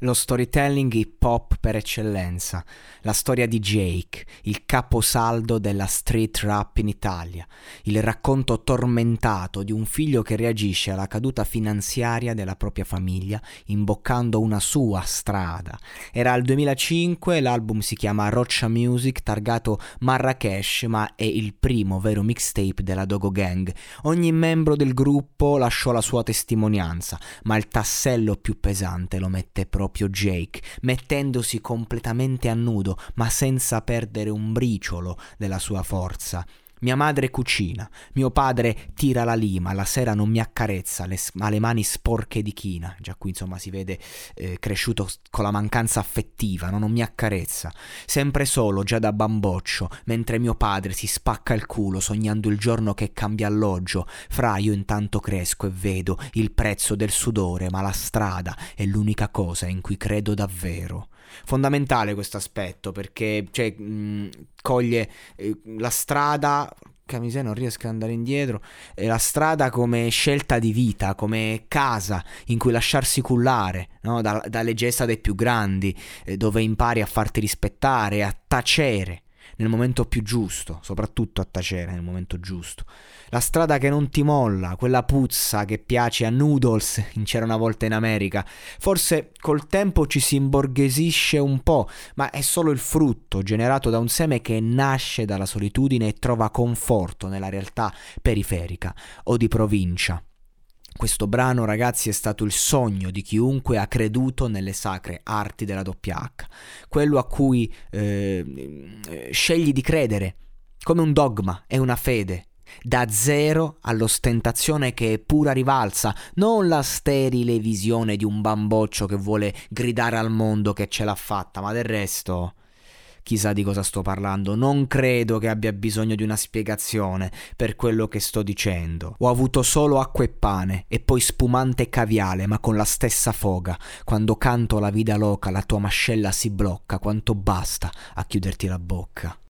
Lo storytelling hip hop per eccellenza, la storia di Jake, il caposaldo della street rap in Italia, il racconto tormentato di un figlio che reagisce alla caduta finanziaria della propria famiglia imboccando una sua strada. Era il 2005, l'album si chiama Roccia Music, targato Marrakesh, ma è il primo vero mixtape della Dogo Gang. Ogni membro del gruppo lasciò la sua testimonianza, ma il tassello più pesante lo mette proprio proprio Jake, mettendosi completamente a nudo, ma senza perdere un briciolo della sua forza. Mia madre cucina, mio padre tira la lima, la sera non mi accarezza, le, ha le mani sporche di china, già qui insomma si vede eh, cresciuto con la mancanza affettiva, no? non mi accarezza, sempre solo già da bamboccio, mentre mio padre si spacca il culo sognando il giorno che cambia alloggio, fra io intanto cresco e vedo il prezzo del sudore, ma la strada è l'unica cosa in cui credo davvero. Fondamentale questo aspetto perché cioè, mh, coglie eh, la strada Camisè non riesco ad andare indietro. Eh, la strada come scelta di vita, come casa in cui lasciarsi cullare no? da, dalle gesta dei più grandi, eh, dove impari a farti rispettare, a tacere nel momento più giusto, soprattutto a tacere nel momento giusto. La strada che non ti molla, quella puzza che piace a Noodles in C'era una volta in America. Forse col tempo ci si imborghesisce un po', ma è solo il frutto generato da un seme che nasce dalla solitudine e trova conforto nella realtà periferica o di provincia. Questo brano, ragazzi, è stato il sogno di chiunque ha creduto nelle sacre arti della doppia H, quello a cui eh, scegli di credere, come un dogma e una fede, da zero all'ostentazione che è pura rivalsa, non la sterile visione di un bamboccio che vuole gridare al mondo che ce l'ha fatta, ma del resto chissà di cosa sto parlando, non credo che abbia bisogno di una spiegazione per quello che sto dicendo. Ho avuto solo acqua e pane e poi spumante caviale, ma con la stessa foga. Quando canto la vida loca la tua mascella si blocca, quanto basta a chiuderti la bocca.